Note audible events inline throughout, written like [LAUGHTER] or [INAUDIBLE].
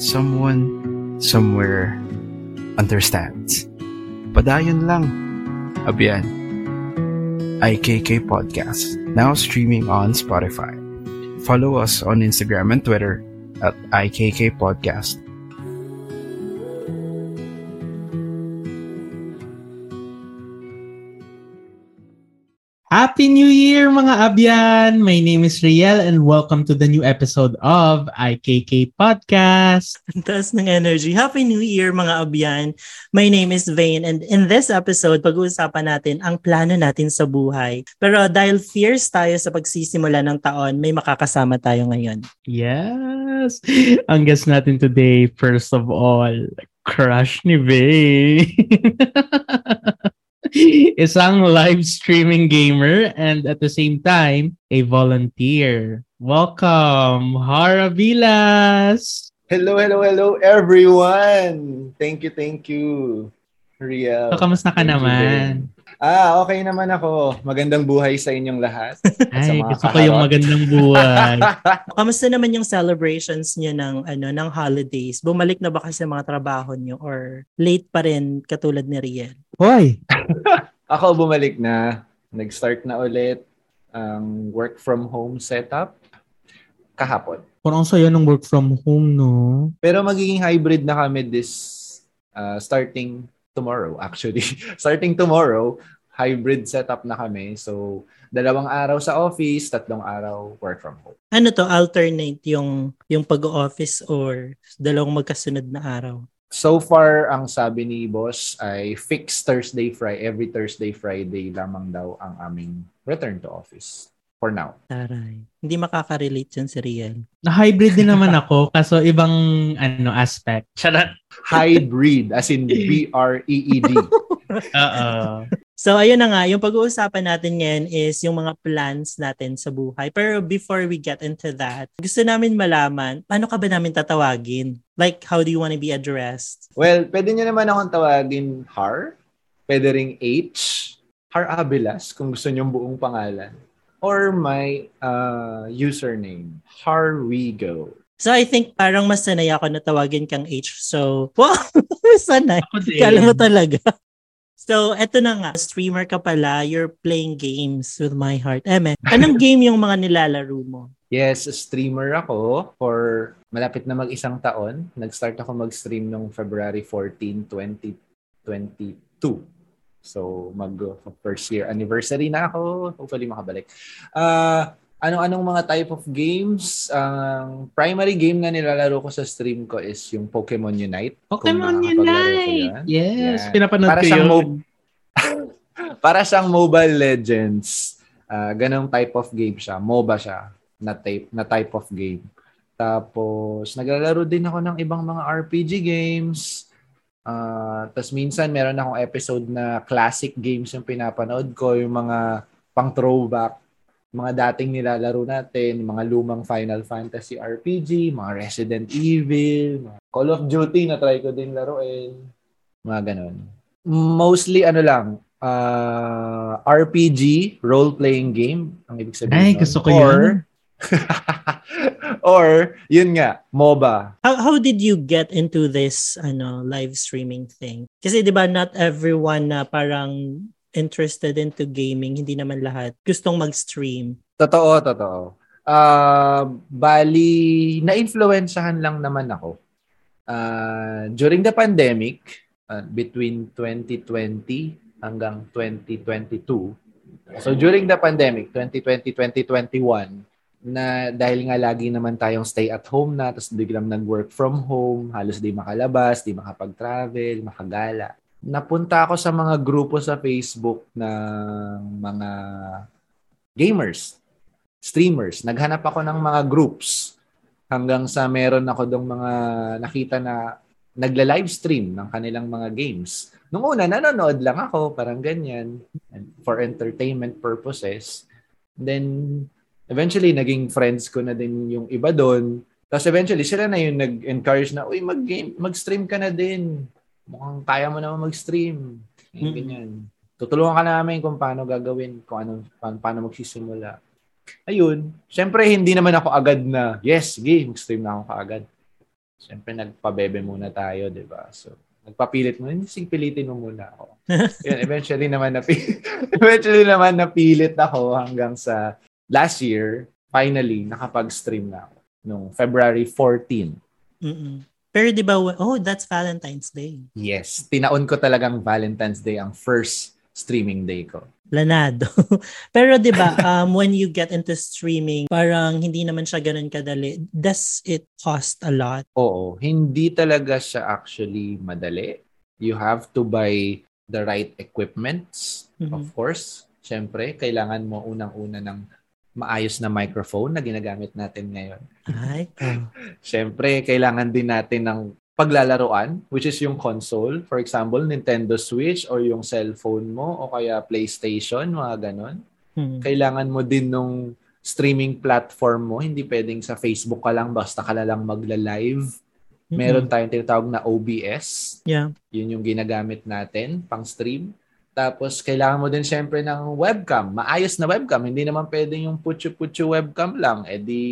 Someone, somewhere, understands. Padayon lang. Abiyan. IKK Podcast, now streaming on Spotify. Follow us on Instagram and Twitter at IKK Podcast. Happy New Year mga abyan! My name is Riel and welcome to the new episode of IKK Podcast. Ang taas ng energy. Happy New Year mga abyan! My name is Vane and in this episode, pag-uusapan natin ang plano natin sa buhay. Pero dahil fierce tayo sa pagsisimula ng taon, may makakasama tayo ngayon. Yes! Ang guest natin today, first of all, crush ni Vane. [LAUGHS] [LAUGHS] isang live streaming gamer and at the same time, a volunteer. Welcome, Hara Vilas! Hello, hello, hello, everyone! Thank you, thank you, Riel. So, kamusta ka Thank naman? Ah, okay naman ako. Magandang buhay sa inyong lahat. [LAUGHS] Ay, gusto ko yung magandang buhay. [LAUGHS] Kamusta naman yung celebrations niyo ng ano ng holidays? Bumalik na ba kasi sa mga trabaho niyo or late pa rin katulad ni Riel? Hoy! [LAUGHS] Ako bumalik na. Nag-start na ulit ang work from home setup kahapon. Parang saya ng work from home, no? Pero magiging hybrid na kami this uh, starting tomorrow actually. [LAUGHS] starting tomorrow, hybrid setup na kami. So, dalawang araw sa office, tatlong araw work from home. Ano to alternate yung yung pag-office or dalawang magkasunod na araw? So far, ang sabi ni boss ay fixed Thursday, Friday, every Thursday, Friday lamang daw ang aming return to office for now. Taray. Hindi makaka-relate yan si Riel. Na-hybrid din naman ako, kaso ibang ano aspect. Charot! Hybrid, as in B-R-E-E-D. [LAUGHS] Oo. So ayun na nga, yung pag-uusapan natin ngayon is yung mga plans natin sa buhay. Pero before we get into that, gusto namin malaman, paano ka ba namin tatawagin? Like, how do you want to be addressed? Well, pwede nyo naman akong tawagin Har. Pwede ring H. Har Abelas, kung gusto nyo buong pangalan. Or my uh, username, Harwigo. So I think parang mas sanay ako na tawagin kang H. So, [LAUGHS] wow, sanay. Ako din. Kala mo talaga. So, eto na nga. Streamer ka pala. You're playing games with my heart. Eme, anong [LAUGHS] game yung mga nilalaro mo? Yes, streamer ako for malapit na mag-isang taon. Nag-start ako mag-stream noong February 14, 2022. So, mag first year anniversary na ako. Hopefully makabalik. Ah, anong-anong mga type of games? Ang primary game na nilalaro ko sa stream ko is yung Pokemon Unite. Pokemon Unite! Yes, Yan. pinapanood Para ko yun. mo- [LAUGHS] Para siyang Mobile Legends. Ah, ganong type of game siya. MOBA siya na type na type of game. Tapos naglalaro din ako ng ibang mga RPG games. Ah, tapos minsan meron akong episode na classic games yung pinapanood ko, yung mga pang throwback, mga dating nilalaro natin, mga lumang Final Fantasy RPG, mga Resident Evil, mga Call of Duty na try ko din laruin, mga ganon. Mostly ano lang, ah, RPG, role-playing game, ang ibig sabihin Ay, nun. gusto ko Or, yun. [LAUGHS] or, yun nga, MOBA. How, how did you get into this ano live streaming thing? Kasi 'di ba not everyone na parang interested into gaming, hindi naman lahat gustong mag-stream. Totoo, totoo. Ah, bali, na-influensyahan lang naman ako. Ah, during the pandemic, ah, between 2020 hanggang 2022. So during the pandemic, 2020-2021, na dahil nga lagi naman tayong stay at home na, tapos biglang nag-work from home, halos di makalabas, di makapag-travel, makagala. Napunta ako sa mga grupo sa Facebook ng mga gamers, streamers. Naghanap ako ng mga groups Hanggang sa meron ako dong mga nakita na nagla-live stream ng kanilang mga games. Nung una, nanonood lang ako, parang ganyan, for entertainment purposes. Then, eventually, naging friends ko na din yung iba doon. Tapos eventually, sila na yung nag-encourage na, uy, mag-game, mag-stream ka na din. Mukhang kaya mo naman mag-stream. Mm. ganyan. Tutulungan ka namin kung paano gagawin, kung ano, paano, paano magsisimula. Ayun. Siyempre, hindi naman ako agad na, yes, sige, mag-stream na ako kaagad. Siyempre, nagpabebe muna tayo, di ba? So, nagpapilit mo, hindi, sige, pilitin mo muna ako. [LAUGHS] Yun, eventually naman, napilit, [LAUGHS] eventually naman napilit ako hanggang sa last year, finally, nakapag-stream na ako. Nung February 14. Mm-mm. Pero di ba, oh, that's Valentine's Day. Yes, tinaon ko talagang Valentine's Day ang first streaming day ko. Lanado. [LAUGHS] Pero 'di ba, um when you get into streaming, parang hindi naman siya ganoon kadali. Does it cost a lot? Oo, hindi talaga siya actually madali. You have to buy the right equipments, Mhm. of course. Siyempre, kailangan mo unang-una ng maayos na microphone na ginagamit natin ngayon. Ay, [LAUGHS] oh. Siyempre, kailangan din natin ng paglalaruan, which is yung console. For example, Nintendo Switch or yung cellphone mo o kaya PlayStation, mga ganon. Hmm. Kailangan mo din nung streaming platform mo. Hindi pwedeng sa Facebook ka lang, basta ka lang magla-live. Meron tayong tinatawag na OBS. Yeah. Yun yung ginagamit natin pang stream. Tapos, kailangan mo din syempre ng webcam. Maayos na webcam. Hindi naman pwedeng yung putyo-putyo webcam lang. E di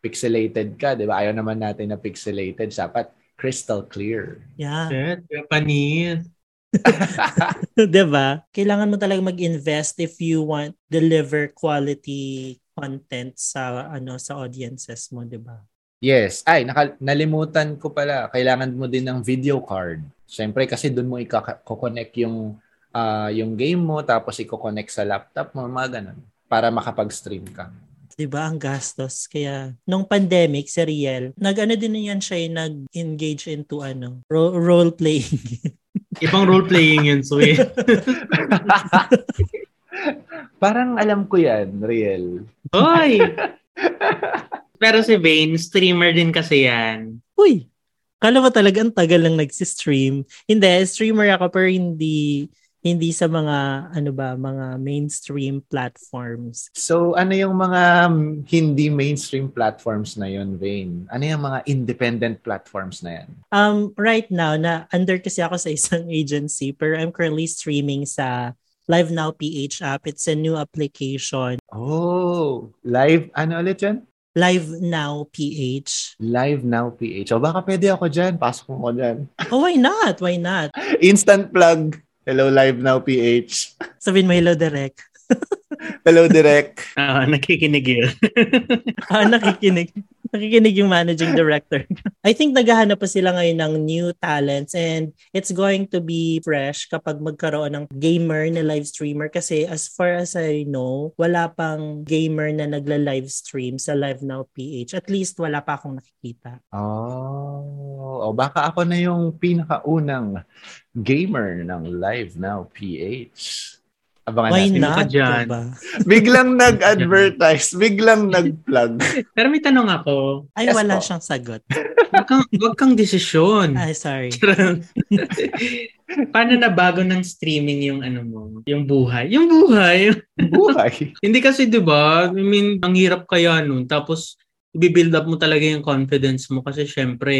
pixelated ka, di ba? Ayaw naman natin na pixelated. Dapat crystal clear. Yeah. Shit, Japanese. [LAUGHS] 'Di ba? Kailangan mo talaga mag-invest if you want deliver quality content sa ano sa audiences mo, 'di ba? Yes. Ay, naka, nalimutan ko pala. Kailangan mo din ng video card. Siyempre, kasi doon mo i-connect yung, ah, yung game mo, tapos i-connect sa laptop mo, mga ganun. Para makapag-stream ka. 'Di ba? Ang gastos. Kaya nung pandemic si Riel, nag-ano din yan siya, eh, nag-engage into ano, ro- role playing. [LAUGHS] Ibang role-playing yun, Sui. [LAUGHS] Parang alam ko yan, real. Hoy! Pero si Vane, streamer din kasi yan. Uy, kala mo talaga ang tagal lang nagsi-stream. Hindi, streamer ako pero hindi hindi sa mga ano ba, mga mainstream platforms. So, ano yung mga mm, hindi mainstream platforms na yun, Vane? Ano yung mga independent platforms na yan? Um right now na under kasi ako sa isang [LAUGHS] agency pero I'm currently streaming sa Live Now PH app. It's a new application. Oh, live, ano ulit yan? Live Now PH. Live Now PH. O baka pwede ako dyan. Pasok mo ko dyan. Oh, why not? Why not? [LAUGHS] Instant plug. Hello, Live Now PH. Sabihin mo hello direct. Hello, Direk. [LAUGHS] Ah, nakikinig yun. ah, nakikinig. Nakikinig yung managing director. [LAUGHS] I think naghahanap pa sila ngayon ng new talents and it's going to be fresh kapag magkaroon ng gamer na live streamer kasi as far as I know, wala pang gamer na nagla-live stream sa Live Now PH. At least wala pa akong nakikita. Oh, o baka ako na yung pinakaunang gamer ng Live Now PH. Abangan Why natin. Ka not? dyan? Diba? [LAUGHS] Biglang nag-advertise, biglang nag-plug. [LAUGHS] Pero may tanong ako. Ay, Yes wala po. siyang sagot. Huwag kang, huwag kang desisyon. Ay, sorry. [LAUGHS] Paano na bago ng streaming yung ano mo? Yung buhay? Yung buhay? Buhay. Hindi kasi 'di ba? I mean, ang hirap kaya nun. Tapos i-build up mo talaga yung confidence mo kasi syempre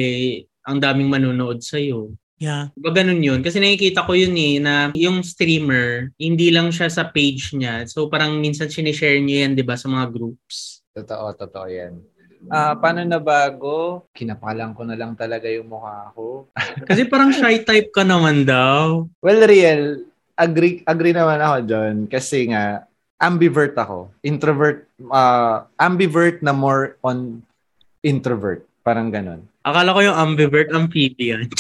ang daming manonood sa iyo. Yeah. Diba ganun yun? Kasi nakikita ko yun eh, na yung streamer, hindi lang siya sa page niya. So parang minsan sinishare niya yan, di ba, sa mga groups. Totoo, totoo yan. Ah, paano na bago? Kinapalang ko na lang talaga yung mukha ko. [LAUGHS] Kasi parang shy type ka naman daw. Well, real, agree agree naman ako doon kasi nga ambivert ako. Introvert, ah, ambivert na more on introvert. Parang ganun. Akala ko yung ambivert amphibian. [LAUGHS]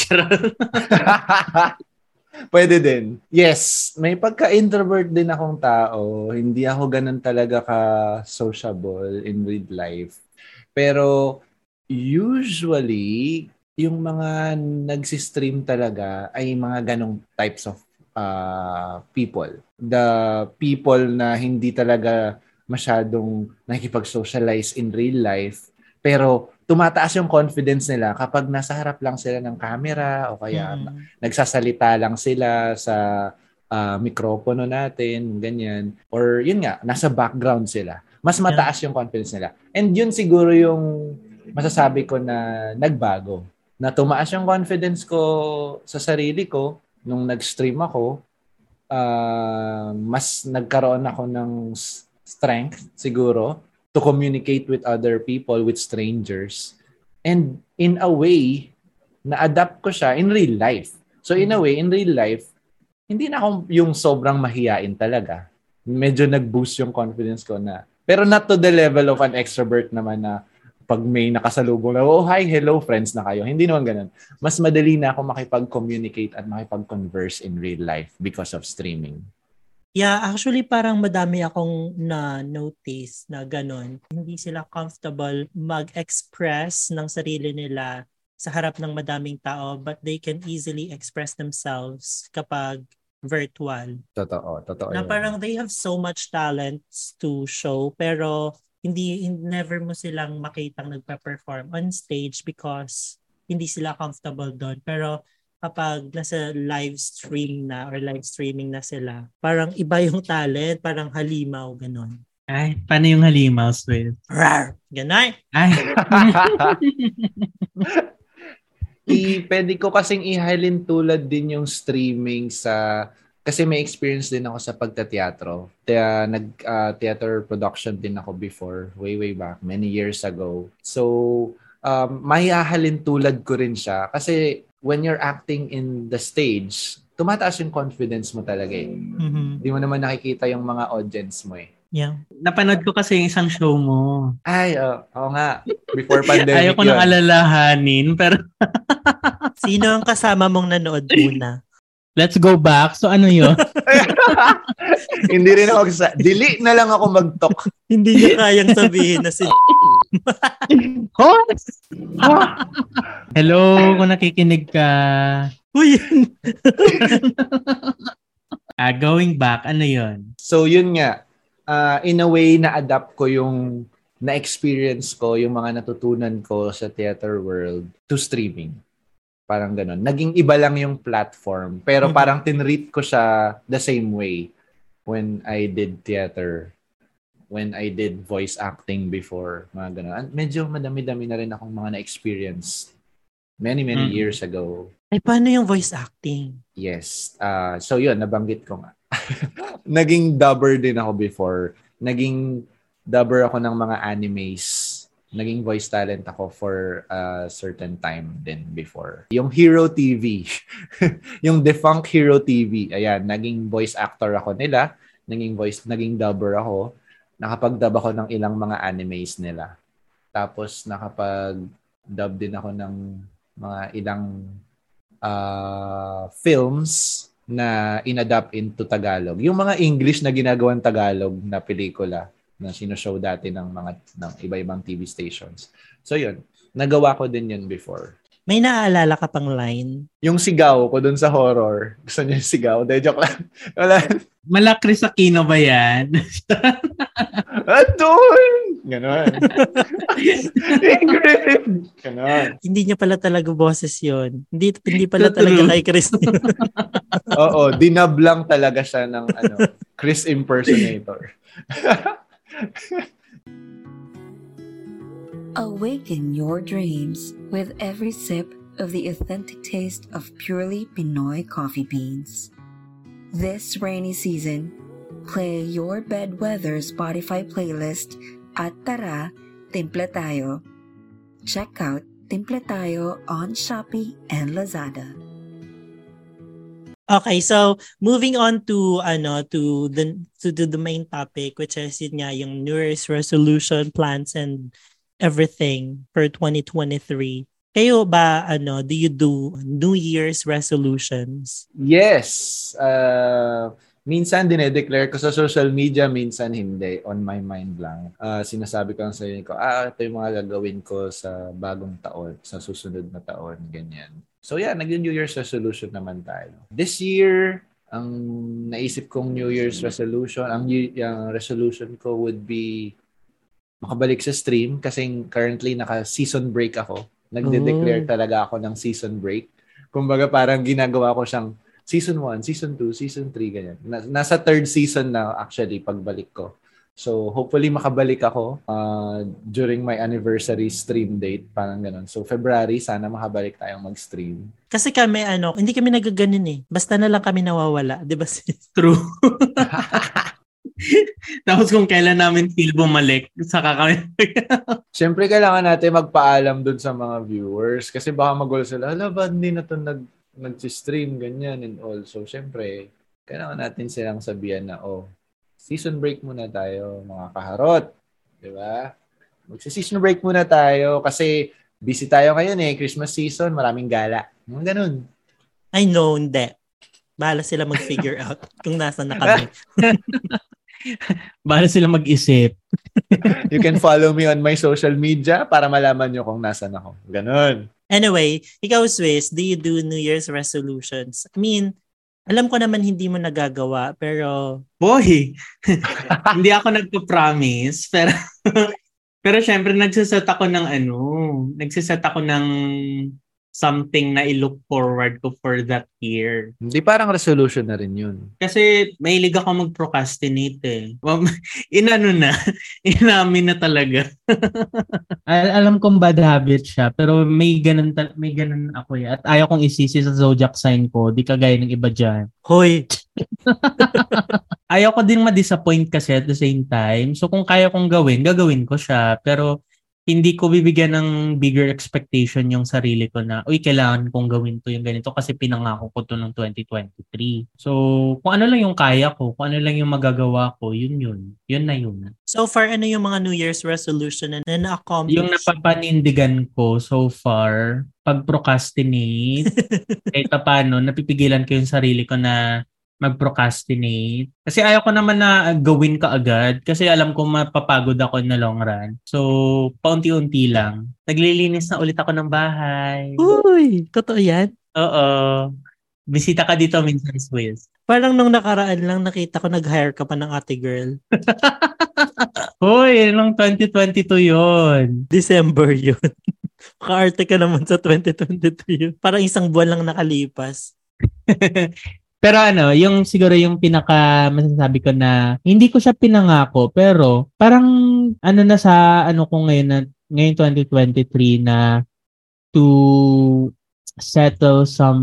[LAUGHS] Pwede din. Yes, may pagka-introvert din akong tao. Hindi ako ganun talaga ka-sociable in real life. Pero usually, yung mga nagsistream talaga ay mga ganong types of uh, people. The people na hindi talaga masyadong nakikipag-socialize in real life Pero tumataas yung confidence nila kapag nasa harap lang sila ng camera o kaya Mm. nagsasalita lang sila sa ah, mikropono natin, ganyan. Or yun nga, nasa background sila. Mas mataas yung confidence nila. And yun siguro yung masasabi ko na nagbago. Na tumaas yung confidence ko sa sarili ko nung nag-stream ako. ah, mas nagkaroon ako ng strength siguro to communicate with other people, with strangers. And in a way, na-adapt ko siya in real life. So in a way, in real life, hindi na ako yung sobrang mahiyain talaga. Medyo nag-boost yung confidence ko na. Pero not to the level of an extrovert naman na pag may nakasalubong na, oh, hi, hello, friends na kayo. Hindi naman ganun. Mas madali na ako makipag-communicate at makipag-converse in real life because of streaming. Yeah, actually parang madami akong na-notice na ganun. Hindi sila comfortable mag-express ng sarili nila sa harap ng madaming tao but they can easily express themselves kapag virtual. Totoo, totoo. Na yun. parang they have so much talents to show pero hindi, hin- never mo silang makitang nagpa-perform on stage because hindi sila comfortable doon. Pero kapag nasa live stream na or live streaming na sila, parang iba yung talent, parang halimaw, ganon. Ay, paano yung halimaw, Swift? Rar! Ganon! Ay, [LAUGHS] I, pwede ko kasing ihalin tulad din yung streaming sa kasi may experience din ako sa pagtateatro. Kaya nag ah, theater production din ako before, way way back, many years ago. So, um, may hahalin tulad ko rin siya kasi when you're acting in the stage, tumataas yung confidence mo talaga eh. Mhm. Hindi mo naman nakikita yung mga audience mo eh. Yeah. napanood ko kasi yung isang show mo. Ay, oo oo nga. Before pandemic Ayaw ko nang alalahanin, pero [LAUGHS] Sino ang kasama mong nanood muna? Let's go back. So ano yun? [LAUGHS] Hindi rin ako sa... Dili na lang ako mag-talk. Hindi niya kayang sabihin na si [LAUGHS] [LAUGHS] [LAUGHS] Hello, kung nakikinig ka. Uy! [LAUGHS] Ah, going back, ano yun? So yun nga, ah, in a way na-adapt ko yung na-experience ko, yung mga natutunan ko sa theater world to streaming. Parang ganun. Naging iba lang yung platform. Pero Mhm. parang tinreat ko siya the same way when I did theater. When I did voice acting before. Mga ganun. And medyo madami-dami na rin akong mga na-experience many, many Mhm. years ago. Ay, paano yung voice acting? Yes. Ah, so yun, nabanggit ko nga. [LAUGHS] Naging dubber din ako before. Naging dubber ako ng mga animes. Naging voice talent ako for a certain time din before. Yung Hero TV. [LAUGHS] yung defunct Hero TV. Ayan, naging voice actor ako nila. Naging voice, naging dubber ako. Nakapag-dub ako ng ilang mga animes nila. Tapos nakapag-dub din ako ng mga ilang uh, films na inadapt into Tagalog. Yung mga English na ginagawang Tagalog na pelikula na sinoshow dati ng mga ng iba-ibang TV stations. So yun, nagawa ko din yun before. May naaalala ka pang line? Yung sigaw ko dun sa horror. Gusto niyo yung sigaw? De, joke lang. [LAUGHS] Wala. Malakris Aquino ba yan? [LAUGHS] Andun! Ganon. [LAUGHS] Ingrid! Ganon. Hindi niya pala talaga boses yon. Hindi, hindi pala talaga kay Chris. Oo, dinab lang talaga siya ng ano, Chris impersonator. Awaken your dreams with every sip of the authentic taste of purely Pinoy coffee beans. This rainy season, play your bedweather Spotify playlist at Tara, Timple Tayo. Check out Timple Tayo on Shopee and Lazada. Okay, so moving on to ano to the to, to the main topic which is yun nga yung New Year's resolution plans and everything for 2023. Kayo ba ano do you do New Year's resolutions? Yes. Uh, minsan dinedeclare ko sa social media, minsan hindi. On my mind lang. Uh, sinasabi ko lang sa ko, ah, ito yung mga gagawin ko sa bagong taon, sa susunod na taon, ganyan. So yeah, nag-New Year's resolution naman tayo. This year, ang naisip kong New Year's resolution, ang, yung resolution ko would be makabalik sa stream kasi currently naka-season break ako. Nagde-declare talaga ako ng season break. Kumbaga parang ginagawa ko siyang season 1, season 2, season 3, ganyan. Na- nasa third season na actually pagbalik ko. So, hopefully makabalik ako uh, during my anniversary stream date, parang ganun. So, February, sana makabalik tayong mag-stream. Kasi kami, ano, hindi kami nagaganon eh. Basta na lang kami nawawala. Di ba sis? True. [LAUGHS] [LAUGHS] Tapos kung kailan namin feel bumalik, saka kami. [LAUGHS] Siyempre, kailangan natin magpaalam dun sa mga viewers kasi baka magulo sila, hala, ba hindi na ito nag, nag-stream, ganyan and all. So, siyempre, kailangan natin silang sabihan na, oh, season break muna tayo, mga kaharot. Di ba? Magsi-season break muna tayo kasi busy tayo ngayon eh. Christmas season, maraming gala. Mga ganun. I know, hindi. Bahala sila mag-figure [LAUGHS] out kung nasa na kami. [LAUGHS] Bahala sila mag-isip. [LAUGHS] You can follow me on my social media para malaman nyo kung nasan ako. Ganun. Anyway, ikaw, Swiss, do you do New Year's resolutions? I mean, alam ko naman hindi mo nagagawa, pero Boy, [LAUGHS] hindi ako nagpo-promise, pero pero syempre nagsiset ako ng ano, nagsiset ako ng something na i-look forward ko for that year. Hindi parang resolution na rin yun. Kasi mahilig ako mag-procrastinate eh. Well, [LAUGHS] Inano na, [LAUGHS] inamin na talaga. [LAUGHS] Al- alam kong bad habit siya, pero may ganun, ta- may ganun ako eh. At ayaw kong isisi sa zodiac sign ko, di kagaya ng iba dyan. hoy, Ayaw ko din ma-disappoint kasi at the same time. So kung kaya kong gawin, gagawin ko siya. Pero hindi ko bibigyan ng bigger expectation yung sarili ko na, uy, kailangan kong gawin to yung ganito kasi pinangako ko to ng 2023. So, kung ano lang yung kaya ko, kung ano lang yung magagawa ko, yun yun. Yun na yun. so far, ano yung mga New Year's resolution na, na na-accomplish? Yung napapanindigan ko so far, pag-procrastinate, [LAUGHS] kahit pa paano, napipigilan ko yung sarili ko na mag-procrastinate. Kasi ayaw ko naman na gawin ka agad kasi alam ko mapapagod ako the long run. So, paunti-unti lang. Naglilinis na ulit ako ng bahay. Uy, totoo yan? Oo. Bisita ka dito minsan, Swiss. Parang nung nakaraan lang nakita ko nag-hire ka pa ng ate girl. [LAUGHS] Hoy, nung 2022 yon. December yun. [LAUGHS] Maka-arte ka naman sa 2023 yun. Parang isang buwan lang nakalipas. [LAUGHS] Pero ano, yung siguro yung pinaka masasabi ko na hindi ko siya pinangako pero parang ano na sa ano ko ngayon na ngayon 2023 na to settle some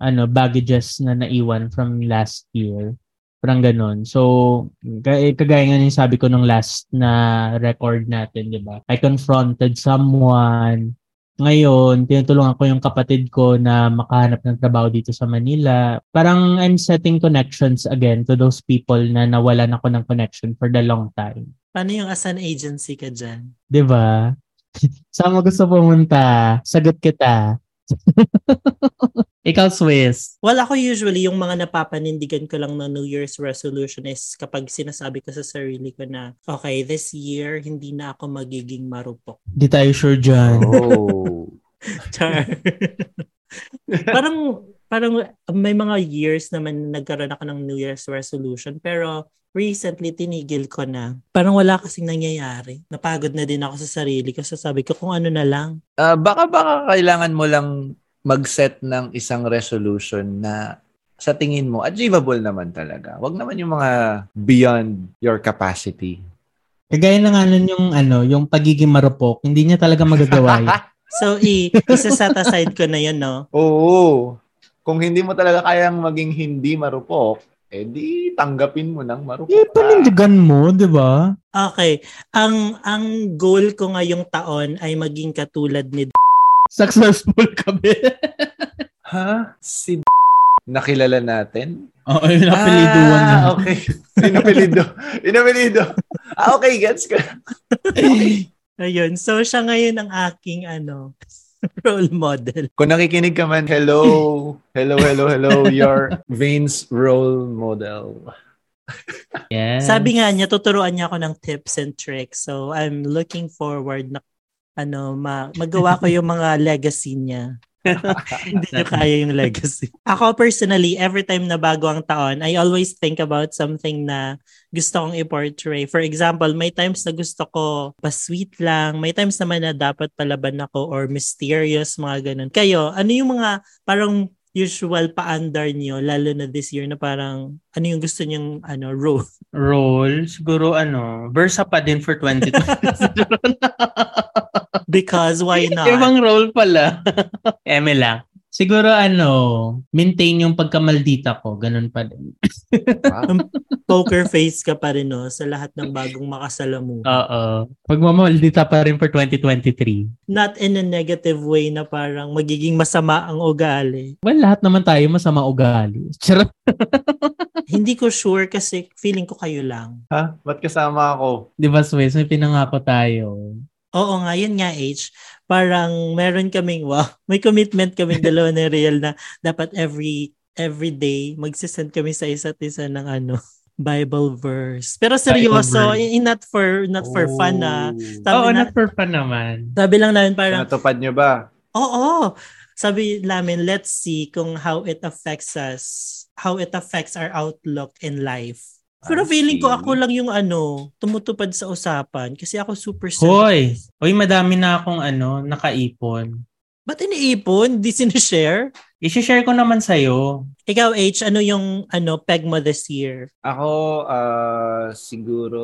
ano baggages na naiwan from last year. Parang ganun. So, kaya- kagaya nga yung sabi ko nung last na record natin, di ba? I confronted someone ngayon, tinutulungan ko yung kapatid ko na makahanap ng trabaho dito sa Manila. Parang I'm setting connections again to those people na nawalan ako ng connection for the long time. Paano yung as an agency ka dyan? ba? [LAUGHS] Saan mo gusto pumunta? Sagot kita. [LAUGHS] Ikaw, Swiss. Well, ako usually, yung mga napapanindigan ko lang ng New Year's resolution is kapag sinasabi ko sa sarili ko na, okay, this year, hindi na ako magiging marupok. Di tayo sure dyan. Oh. [LAUGHS] Char. parang, parang may mga years naman na nagkaroon ako ng New Year's resolution, pero recently tinigil ko na. Parang wala kasing nangyayari. Napagod na din ako sa sarili ko. Sasabi ko kung ano na lang. Ah, baka baka kailangan mo lang mag-set ng isang resolution na sa tingin mo achievable naman talaga. Wag naman yung mga beyond your capacity. Kagaya na nga nun yung, ano, yung pagiging marupok, hindi niya talaga magagawa yun. [LAUGHS] So, i- isa-set aside ko na yun, no? Oo. Kung hindi mo talaga kayang maging hindi marupok, eh di tanggapin mo ng marupok. Eh, panindigan mo, di ba? Okay. Ang ang goal ko ngayong taon ay maging katulad ni Successful kami. [LAUGHS] Ha? Si nakilala natin? Oo, yung napiliduan na. Ah, okay. Inapelido. Inapelido. Ah, okay. Gets ka. Ayun. So, siya ngayon ang aking ano, [LAUGHS] role model. Kung nakikinig ka man, hello. Hello, hello, hello. Your Vane's role model. Yes. Sabi nga niya, tuturuan niya ako ng tips and tricks. So, I'm looking forward na ano, ma- magawa ko yung mga legacy niya. [LAUGHS] Hindi nyo kaya yung legacy. [LAUGHS] Ako personally, every time na bago ang taon, I always think about something na gusto kong i-portray. For example, may times na gusto ko pa-sweet lang. May times naman na dapat palaban ako or mysterious, mga ganun. Kayo, ano yung mga parang usual pa-under nyo, lalo na this year na parang ano yung gusto nyong ano, role? Role, siguro ano, Versa pa din for 2020. [LAUGHS] Because why [LAUGHS] not? Ibang role pala. [LAUGHS] Eme lang. Siguro ano, maintain yung pagkamaldita ko. Ganun pa din. Poker face ka pa rin no, sa lahat ng bagong makasalamu. Oo. Pagmamaldita pa rin for 2023. Not in a negative way na parang magiging masama ang ugali. Well, lahat naman tayo masama ugali. Charot. [LAUGHS] Hindi ko sure kasi feeling ko kayo lang. Ha? Ba't kasama ako? Di ba, Swiss? May pinangako tayo. Oo nga, yun nga, H. Parang meron kaming, wow, [LAUGHS] may commitment kaming dalawa ni Real na dapat every every day magsisend kami sa isa't isa ng ano, [LAUGHS] Bible verse. Pero seryoso, verse. in, not for not for fun na. Oo, na, not for fun naman. sabi lang namin parang, Natupad nyo ba? oo, sabi namin, let's see kung how it affects us, how it affects our outlook in life. Pero feeling ko ako lang yung ano, tumutupad sa usapan kasi ako super Hoy! sensitive. Hoy, madami na akong ano, nakaipon. Ba't iniipon? Di sinishare? I-share ko naman sa'yo. Ikaw, H, ano yung ano peg mo this year? Ako, ah, siguro,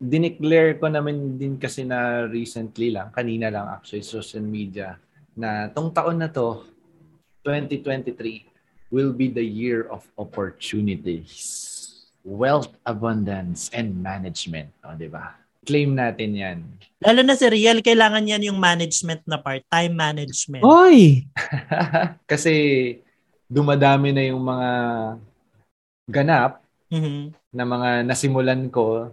dineclare ko naman din kasi na recently lang, kanina lang actually, social media, na tong taon na to, 2023, will be the year of opportunities. Wealth, abundance, and management. O, di ba? Claim natin yan. Lalo na si Riel, kailangan yan yung management na part, time management. Hoy! [LAUGHS] kasi dumadami na yung mga ganap Mhm. na mga nasimulan ko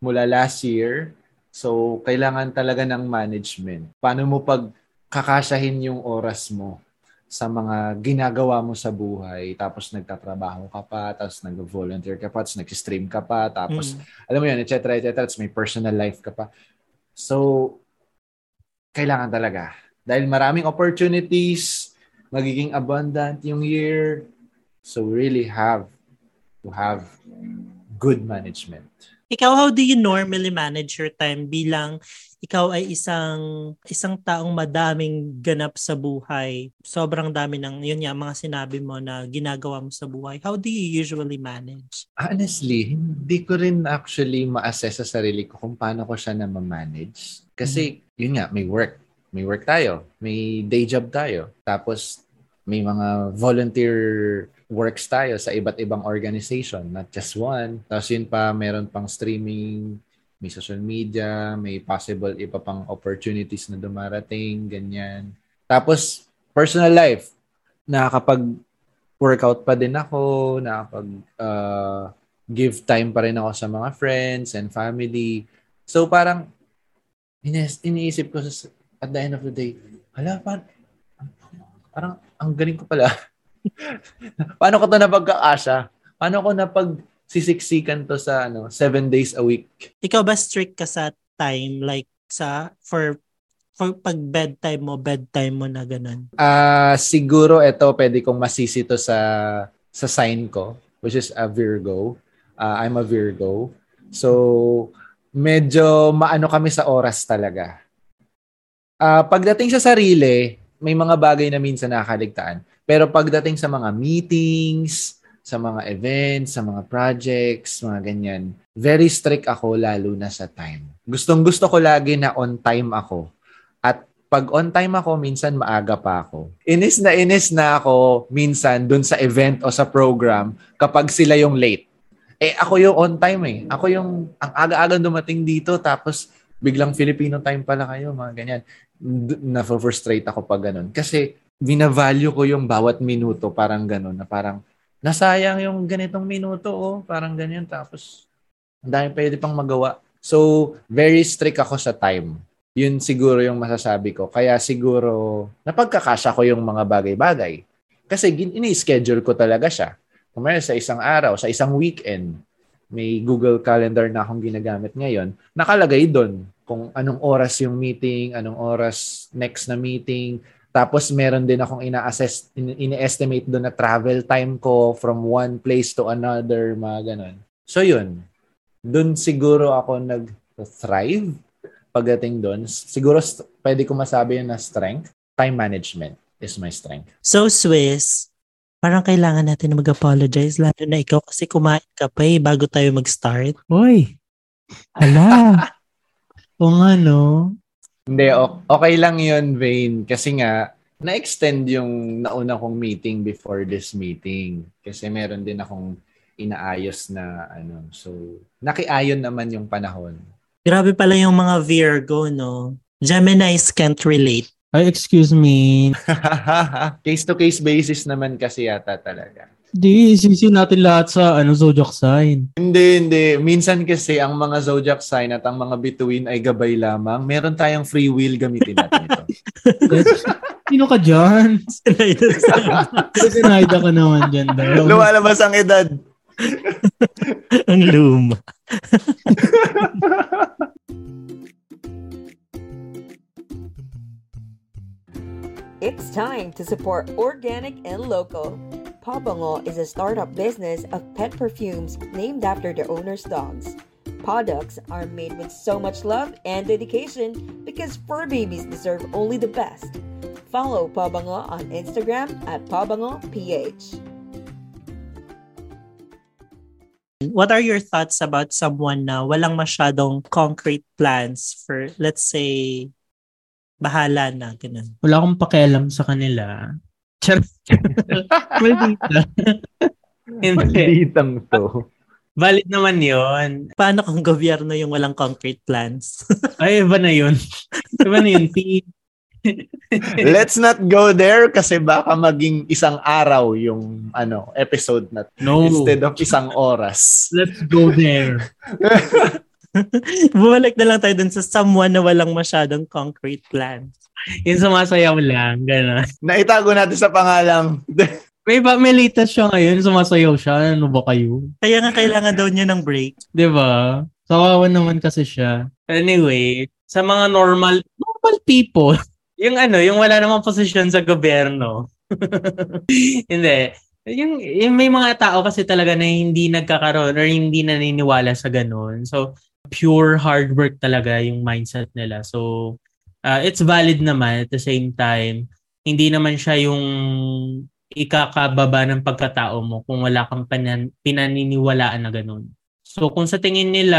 mula last year. So, kailangan talaga ng management. Paano mo pag kakasyahin yung oras mo sa mga ginagawa mo sa buhay, tapos nagtatrabaho ka pa, tapos nag-volunteer ka pa, tapos nag-stream ka pa, tapos, Mhm. alam mo yun, et cetera, et cetera, tapos may personal life ka pa. So, kailangan talaga. Dahil maraming opportunities, magiging abundant yung year. So, we really have to have good management. Ikaw, how do you normally manage your time bilang ikaw ay isang isang taong madaming ganap sa buhay. Sobrang dami ng, yun nga, mga sinabi mo na ginagawa mo sa buhay. How do you usually manage? Honestly, hindi ko rin actually ma-assess sa sarili ko kung paano ko siya na ma-manage. Kasi, yun nga, may work. May work tayo. May day job tayo. Tapos, may mga volunteer works tayo sa iba't ibang organization, not just one. Tapos yun pa, meron pang streaming, may social media, may possible iba pang opportunities na dumarating, ganyan. Tapos, personal life. Nakakapag-workout pa din ako, nakakapag uh, give time pa rin ako sa mga friends and family. So, parang, ines- iniisip ko sa, at the end of the day, hala, parang, parang ang galing ko pala. [LAUGHS] Paano ko to napagkakasya? Paano ko napag sisiksikan to sa ano, seven days a week? Ikaw ba strict ka sa time? Like, sa, for, for pag bedtime mo, bedtime mo na ganun? Ah, siguro ito pwede kong masisi to sa sa sign ko, which is a Virgo. Ah, I'm a Virgo. So, medyo maano kami sa oras talaga. Ah, pagdating sa sarili, may mga bagay na minsan nakakaligtaan. Pero pagdating sa mga meetings, sa mga events, sa mga projects, mga ganyan, very strict ako lalo na sa time. Gustong gusto ko lagi na on time ako. At pag on time ako, minsan maaga pa ako. Inis na inis na ako minsan dun sa event o sa program kapag sila yung late. Eh ako yung on time eh. Ako yung ang aga-aga dumating dito tapos biglang Filipino time pala kayo, mga ganyan. D- Na-frustrate ako pag ganun. Kasi binavalue ko yung bawat minuto parang ganun na parang nasayang yung ganitong minuto oh, parang ganyan tapos ang dami pwede pang magawa. So, very strict ako sa time. Yun siguro yung masasabi ko. Kaya siguro napagkakasya ko yung mga bagay-bagay. Kasi ini-schedule ko talaga siya. Meron sa isang araw, sa isang weekend, may Google Calendar na akong ginagamit ngayon, nakalagay doon kung anong oras yung meeting, anong oras next na meeting, Tapos meron din akong ina-assess, in- ini-estimate doon na travel time ko from one place to another, mga ganon. So yun, doon siguro ako nag-thrive pagdating doon. Siguro st- pwede ko masabi yun na strength. Time management is my strength. So, Swiss, parang kailangan natin na mag-apologize, lalo na ikaw kasi kumain ka pa eh, bago tayo mag-start. Uy! Hala! [LAUGHS] o nga, no? Hindi, o- okay lang yun, Vane. Kasi nga, na-extend yung nauna kong meeting before this meeting. Kasi meron din akong inaayos na ano. So, nakiayon naman yung panahon. Grabe pala yung mga Virgo, no? Geminis can't relate. Ay, excuse me. [LAUGHS] Case-to-case basis naman kasi yata talaga. Di, isisi natin lahat sa ano zodiac sign. Hindi, hindi. Minsan kasi ang mga zodiac sign at ang mga bituin ay gabay lamang. Meron tayong free will gamitin natin ito. [LAUGHS] Sino ka dyan? [LAUGHS] Sinayda ka naman dyan [LAUGHS] daw. Lumalabas ang edad. Ang luma. It's time to support organic and local. Pabango is a startup business of pet perfumes named after their owner's dogs. Products are made with so much love and dedication because fur babies deserve only the best. Follow Pabango on Instagram at PabangoPH. What are your thoughts about someone na walang masyadong concrete plans for, let's say, bahala na, ganun. Wala akong pakialam sa kanila. [LAUGHS] Maldita. Hindi. Malitang to. Valid naman yon. Paano kung gobyerno yung walang concrete plans? [LAUGHS] Ay, iba na yun. Iba na yun. P- Let's not go there kasi baka maging isang araw yung ano episode na no. instead of isang oras. Let's go there. [LAUGHS] [LAUGHS] Bumalik na lang tayo dun sa someone na walang masyadong concrete plans. Yung sumasayaw lang. Gano'n. [LAUGHS] Naitago natin sa pangalang. [LAUGHS] May ba, may latest siya ngayon. Sumasayaw siya. Ano ba kayo? Kaya nga kailangan daw niya ng break. Di ba? Kawawa naman kasi siya. Anyway, sa mga normal, normal people, yung ano, yung wala namang posisyon sa gobyerno. hindi. Yung, yung may mga tao kasi talaga na hindi nagkakaroon or hindi naniniwala sa ganun. So, pure hard work talaga yung mindset nila. So, uh, it's valid naman at the same time. Hindi naman siya yung ikakababa ng pagkatao mo kung wala kang panan- pinaniniwalaan na ganun. So kung sa tingin nila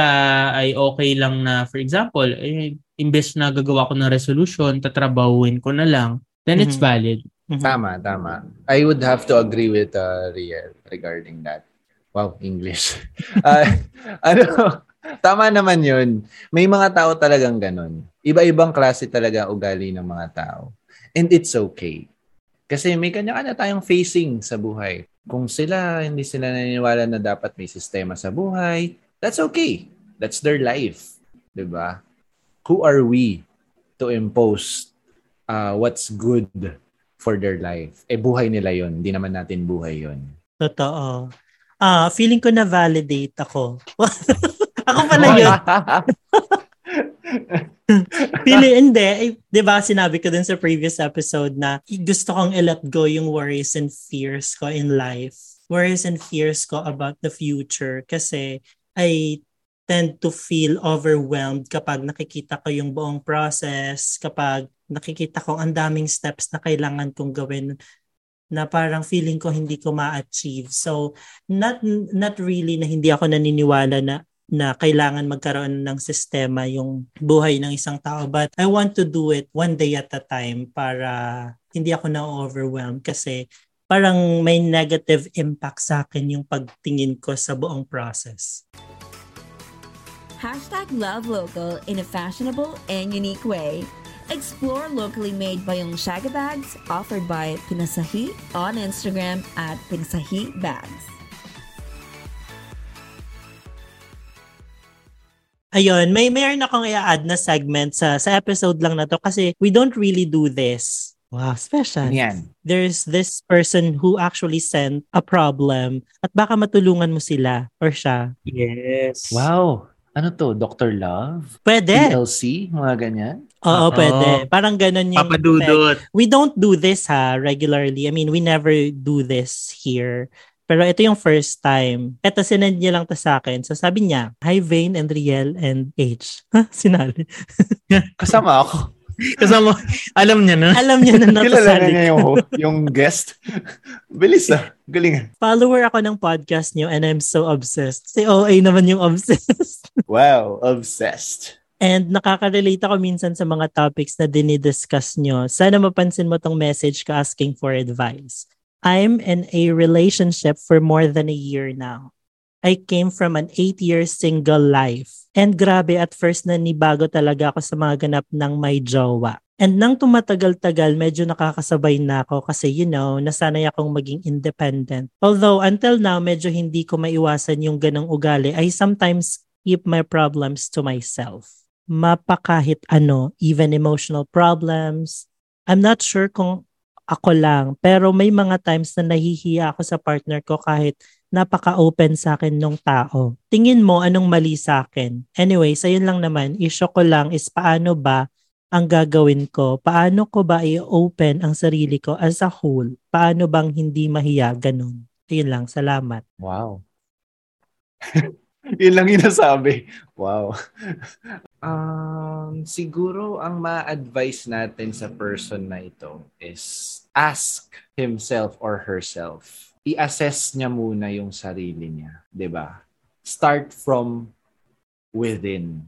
ay okay lang na for example, eh, imbes na gagawa ko ng resolution, tatrabahuin ko na lang, then it's Mhm. valid. Mhm. Tama, tama. I would have to agree with uh, Riel regarding that. Wow, English. Ah, [LAUGHS] [LAUGHS] ano, tama naman yun. May mga tao talagang ganun. Iba-ibang klase talaga ugali ng mga tao. And it's okay. Kasi may kanya-kanya tayong facing sa buhay. Kung sila, hindi sila naniniwala na dapat may sistema sa buhay, that's okay. That's their life. ba? Who are we to impose uh, what's good for their life? Eh, buhay nila yon Hindi naman natin buhay yon Totoo. Ah, feeling ko na validate ako. [LAUGHS] ako pala yun. [LAUGHS] Pili, hindi. Eh, di ba sinabi ko dun sa previous episode na gusto kong i-let go yung worries and fears ko in life. Worries and fears ko about the future kasi I tend to feel overwhelmed kapag nakikita ko yung buong process, kapag nakikita ko ang daming steps na kailangan kong gawin na parang feeling ko hindi ko ma-achieve. So, not not really na hindi ako naniniwala na na kailangan magkaroon ng sistema yung buhay ng isang tao. But I want to do it one day at a time para hindi ako na-overwhelm kasi parang may negative impact sa akin yung pagtingin ko sa buong process. Hashtag love local in a fashionable and unique way. Explore locally made Bayong Shaga bags offered by Pinasahi on Instagram at Pinasahi Bags. Ayun, may mayroon akong i-add na segment sa sa episode lang na to kasi we don't really do this. Wow, special. Yan. There's this person who actually sent a problem at baka matulungan mo sila or siya. Yes. Wow. ano to, Dr. Love? Pwede. TLC? Mga ganyan? Oo, Oo. pwede. Parang ganun yung effect. Papadudot. We don't do this ha, regularly. I mean, we never do this here. Pero ito yung first time. Ito, sinend niya lang to sa akin. So sabi niya, Hi Vane and Riel and H. Ha? Sinali. [LAUGHS] Kasama ako. [LAUGHS] Kasama, alam niya na. Alam niya na [LAUGHS] Kilala na niya yung, yung guest. Bilis ah. Galing. Follower ako ng podcast niyo and I'm so obsessed. Si OA naman yung obsessed. Wow, obsessed. And nakaka-relate ako minsan sa mga topics na dinidiscuss nyo. Sana mapansin mo tong message ko asking for advice. I'm in a relationship for more than a year now. I came from an eight-year single life. And grabe, at first nanibago talaga ako sa mga ganap ng may jowa. And nang tumatagal-tagal, medyo nakakasabay na ako kasi you know, nasanay akong maging independent. Although until now, medyo hindi ko maiwasan yung ganong ugali. I sometimes keep my problems to myself. Mapa kahit ano, even emotional problems. I'm not sure kung ako lang, pero may mga times na nahihiya ako sa partner ko kahit napaka-open sa akin nung tao. Tingin mo anong mali sa akin? Anyway, sa yun lang naman, issue ko lang is paano ba ang gagawin ko? Paano ko ba i-open ang sarili ko as a whole? Paano bang hindi mahiya ganun? Ayun lang, salamat. Wow. [LAUGHS] Yun lang yung nasabi. Wow. Um, siguro ang ma-advise natin sa person na ito is ask himself or herself. I-assess niya muna yung sarili niya. 'di ba? Start from within.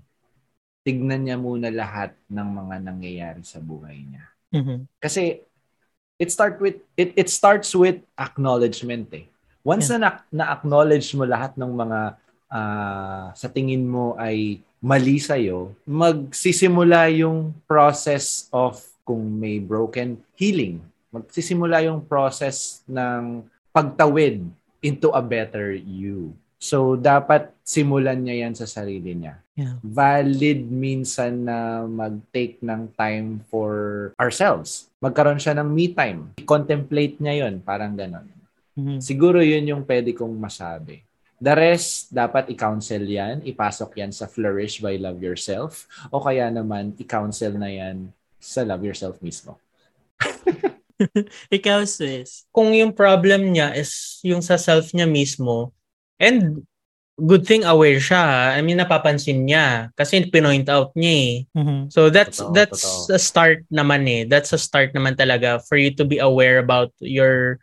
Tignan niya muna lahat ng mga nangyayari sa buhay niya. Mhm. Kasi it start with it it starts with acknowledgement eh. Once na na acknowledge mo lahat ng mga ah, sa tingin mo ay mali sa magsisimula yung process of kung may broken healing. Magsisimula yung process ng pagtawid into a better you. So dapat simulan niya yan sa sarili niya Yeah. valid minsan na mag-take ng time for ourselves. Magkaroon siya ng me time. Contemplate niya yon parang ganon. Mhm. Siguro yun yung pwede kong masabi. The rest, dapat i-counsel yan, ipasok yan sa Flourish by Love Yourself, o kaya naman i-counsel na yan sa Love Yourself mismo. [LAUGHS] Ikaw, Swiss. Kung yung problem niya is yung sa self niya mismo, and good thing aware siya. ha. I mean, napapansin niya. Kasi pinoint out niya eh. Mhm. So that's Totoo, that's totoo. a start naman eh. That's a start naman talaga for you to be aware about your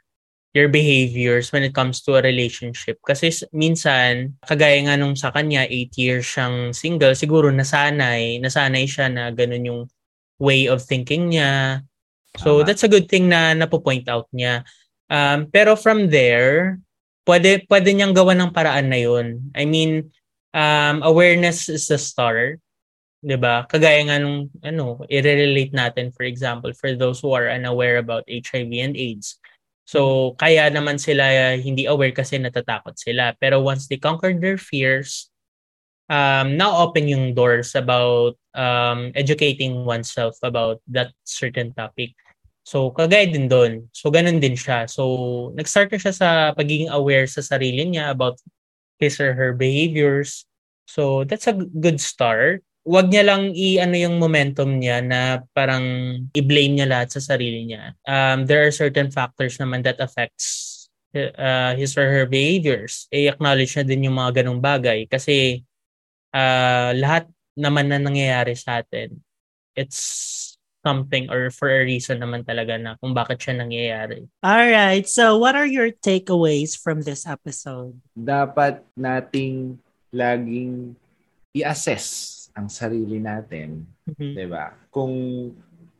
your behaviors when it comes to a relationship. Kasi minsan, kagaya nga nung sa kanya, 8 years siyang single, siguro nasanay, nasanay siya na ganun yung way of thinking niya. So Tama. that's a good thing na napo-point out niya. Um, pero from there, pwede, pwede niyang gawa ng paraan na yun. I mean, um, awareness is the start. 'di ba? Kagaya nga nung ano, i-relate natin for example for those who are unaware about HIV and AIDS. So, kaya naman sila hindi aware kasi natatakot sila. Pero once they conquer their fears, um, now open yung doors about um, educating oneself about that certain topic. So, kagaya din doon. So, ganun din siya. So, nag-start na siya sa pagiging aware sa sarili niya about his or her behaviors. So, that's a good start. Huwag niya lang i-ano yung momentum niya na parang i-blame niya lahat sa sarili niya. Um, there are certain factors naman that affects uh, his or her behaviors. I-acknowledge na din yung mga ganong bagay kasi uh, lahat naman na nangyayari sa atin, it's something or for a reason naman talaga na kung bakit siya nangyayari. All right. So, what are your takeaways from this episode? Dapat nating laging i-assess ang sarili natin Mhm. 'di ba? Kung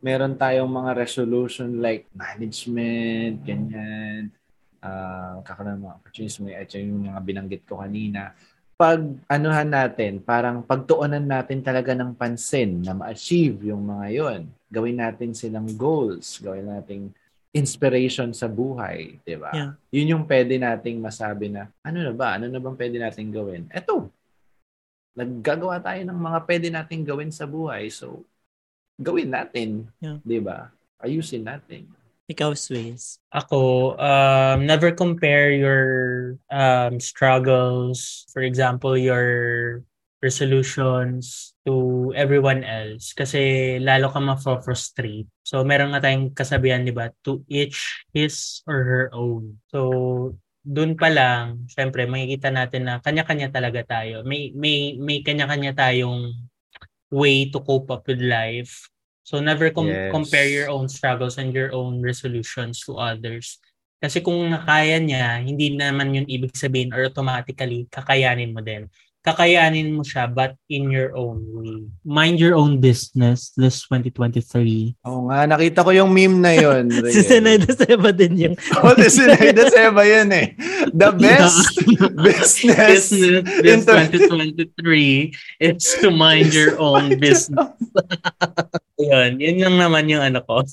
meron tayong mga resolution like management, ganyan, ah kakaroon ng mga opportunities mo, at yung mga binanggit ko kanina, pag anuhan natin, parang pagtuunan natin talaga ng pansin na ma-achieve yung mga yon. Gawin natin silang goals, gawin nating inspiration sa buhay, 'di ba? Yeah. Yun yung pwede nating masabi na ano na ba? Ano na bang pwede nating gawin? Eto, naggagawa tayo ng mga pwede nating gawin sa buhay. So, gawin natin. Yeah. 'Di ba? Ayusin natin. Ikaw, Swiss. Ako, um, never compare your um, struggles, for example, your resolutions to everyone else kasi lalo ka ma-frustrate. So meron nga tayong kasabihan, di ba, to each his or her own. So doon pa lang, syempre makikita natin na kanya-kanya talaga tayo. May may may kanya-kanya tayong way to cope up with life. So never com- Yes. compare your own struggles and your own resolutions to others. Kasi kung nakaya niya, hindi naman yun ibig sabihin or automatically kakayanin mo din. Kakayanin mo siya but in your own way. Mind your own business this 2023. Oo nga, nakita ko yung meme na yun. [LAUGHS] Si Senay de Seba din yung [LAUGHS] Oh, si Sinayda [LAUGHS] Seba yun eh. The best business. business Inter- 2023 is to mind your own business. yun, yun lang naman yung ano ko.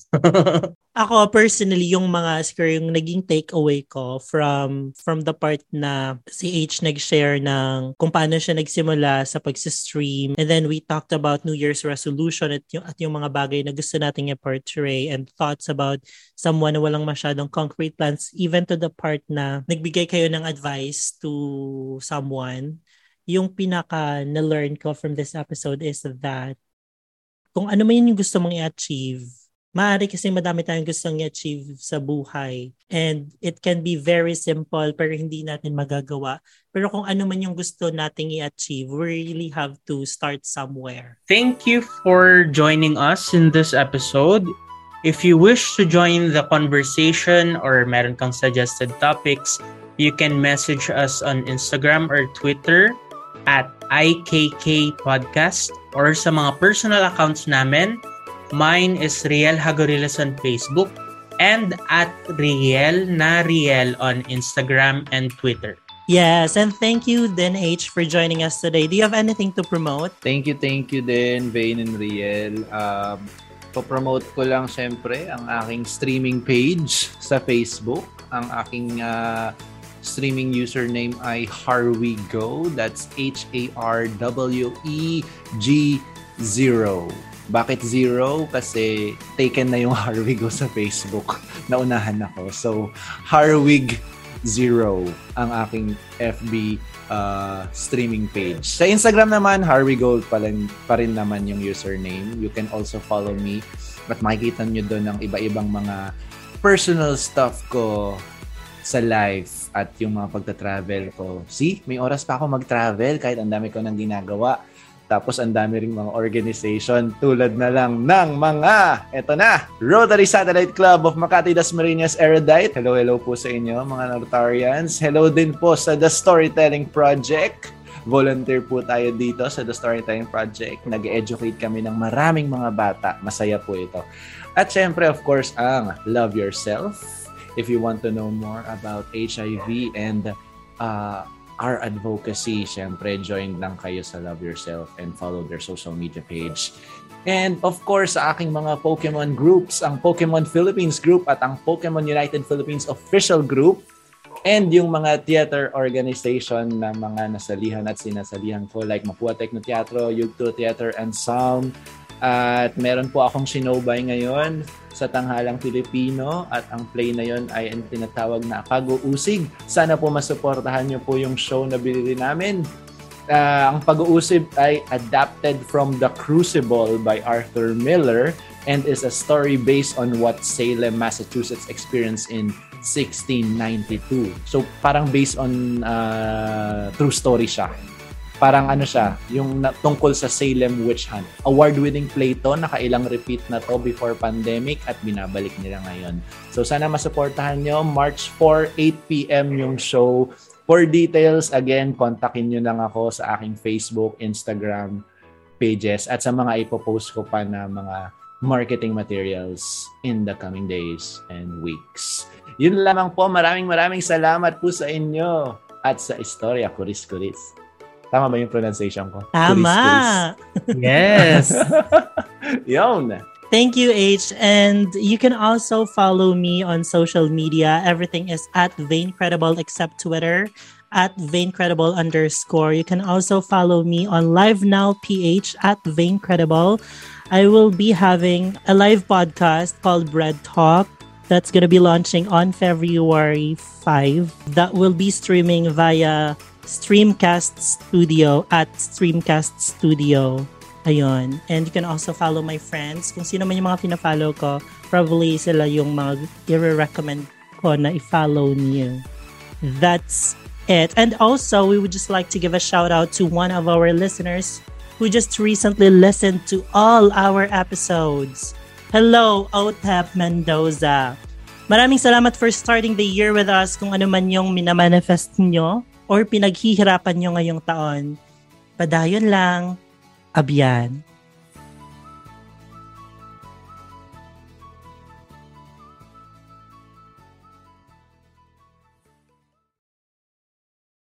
Ako personally yung mga siguro yung naging takeaway ko from from the part na si H nag-share ng kung paano siya nagsimula sa pag-stream and then we talked about New Year's resolution at yung, at yung mga bagay na gusto nating i-portray and thoughts about someone na walang masyadong concrete plans even to the part na nagbigay kayo ng advice to someone. Yung pinaka na-learn ko from this episode is that kung ano man yung gusto mong i-achieve maaari kasi madami tayong gustong i-achieve sa buhay. And it can be very simple pero hindi natin magagawa. Pero kung ano man yung gusto nating i-achieve, we really have to start somewhere. Thank you for joining us in this episode. If you wish to join the conversation or meron kang suggested topics, you can message us on Instagram or Twitter at IKK Podcast or sa mga personal accounts namin. Mine is Riel Hagorilas on Facebook and at Riel na Riel on Instagram and Twitter. Yes, and thank you then H for joining us today. Do you have anything to promote? Thank you, thank you din, Vane and Riel. Um, po-promote ko lang syempre ang aking streaming page sa Facebook. Ang aking ah, streaming username ay Harwigo. That's H-A-R-W-E-G-0. Bakit zero? Kasi taken na yung [LAUGHS] Harwigo sa Facebook. Naunahan ako. So, Harwig Zero ang aking FB uh, streaming page. Sa Instagram naman, Harwigo pa rin, pa rin naman yung username. You can also follow me at makikita nyo doon ang iba-ibang mga personal stuff ko sa life at yung mga pagta-travel ko. See, may oras pa ako mag-travel kahit ang dami ko nang ginagawa. Tapos ang dami ring mga organization tulad na lang ng mga, eto na, Rotary Satellite Club of Makati Dasmariñas Erudite. Hello, hello po sa inyo mga Rotarians. Hello din po sa The Storytelling Project. Volunteer po tayo dito sa The Storytelling Project. Nag-educate kami ng maraming mga bata. Masaya po ito. At syempre, of course, ang Love Yourself. If you want to know more about HIV and uh, our advocacy, syempre, join lang kayo sa Love Yourself and follow their social media page. And of course, sa aking mga Pokemon groups, ang Pokemon Philippines group at ang Pokemon United Philippines official group and yung mga theater organization na mga nasalihan at sinasalihan ko like Mapua Techno Teatro, Yugto Theater and Sound. At meron po akong sinobay ngayon sa Tanghalang Pilipino at ang play na yon ay ang tinatawag na Pag-uusig. Sana po masuportahan niyo po yung show na binili namin. Ah, ang Pag-uusig ay adapted from The Crucible by Arthur Miller and is a story based on what Salem, Massachusetts experienced in 1692. So parang based on ah, true story siya parang ano siya, yung na, tungkol sa Salem Witch Hunt. Award-winning play to, nakailang repeat na to before pandemic at binabalik nila ngayon. So sana masuportahan nyo. March 4, 8pm yung show. For details, again, kontakin nyo lang ako sa aking Facebook, Instagram pages at sa mga ipopost ko pa na mga marketing materials in the coming days and weeks. Yun lamang po. Maraming maraming salamat po sa inyo at sa istorya Kuris Kuris. Tama ba yung pronunciation ko? Tama! [LAUGHS] Yes! [LAUGHS] Yon! Thank you, H. And you can also follow me on social media. Everything is at Vaincredible except Twitter at Vaincredible underscore. You can also follow me on Live Now PH at Vaincredible. I will be having a live podcast called Bread Talk that's going to be launching on February 5. That will be streaming via Streamcast Studio at Streamcast Studio. Ayun. And you can also follow my friends. Kung sino man yung mga pina-follow ko, probably sila yung mga i-recommend ko na i-follow niyo. That's it. And also, we would just like to give a shout out to one of our listeners who just recently listened to all our episodes. Hello, Otep Mendoza. Maraming salamat for starting the year with us kung ano man yung minamanifest nyo or pinaghihirapan nyo ngayong taon. Padayon lang, abyan.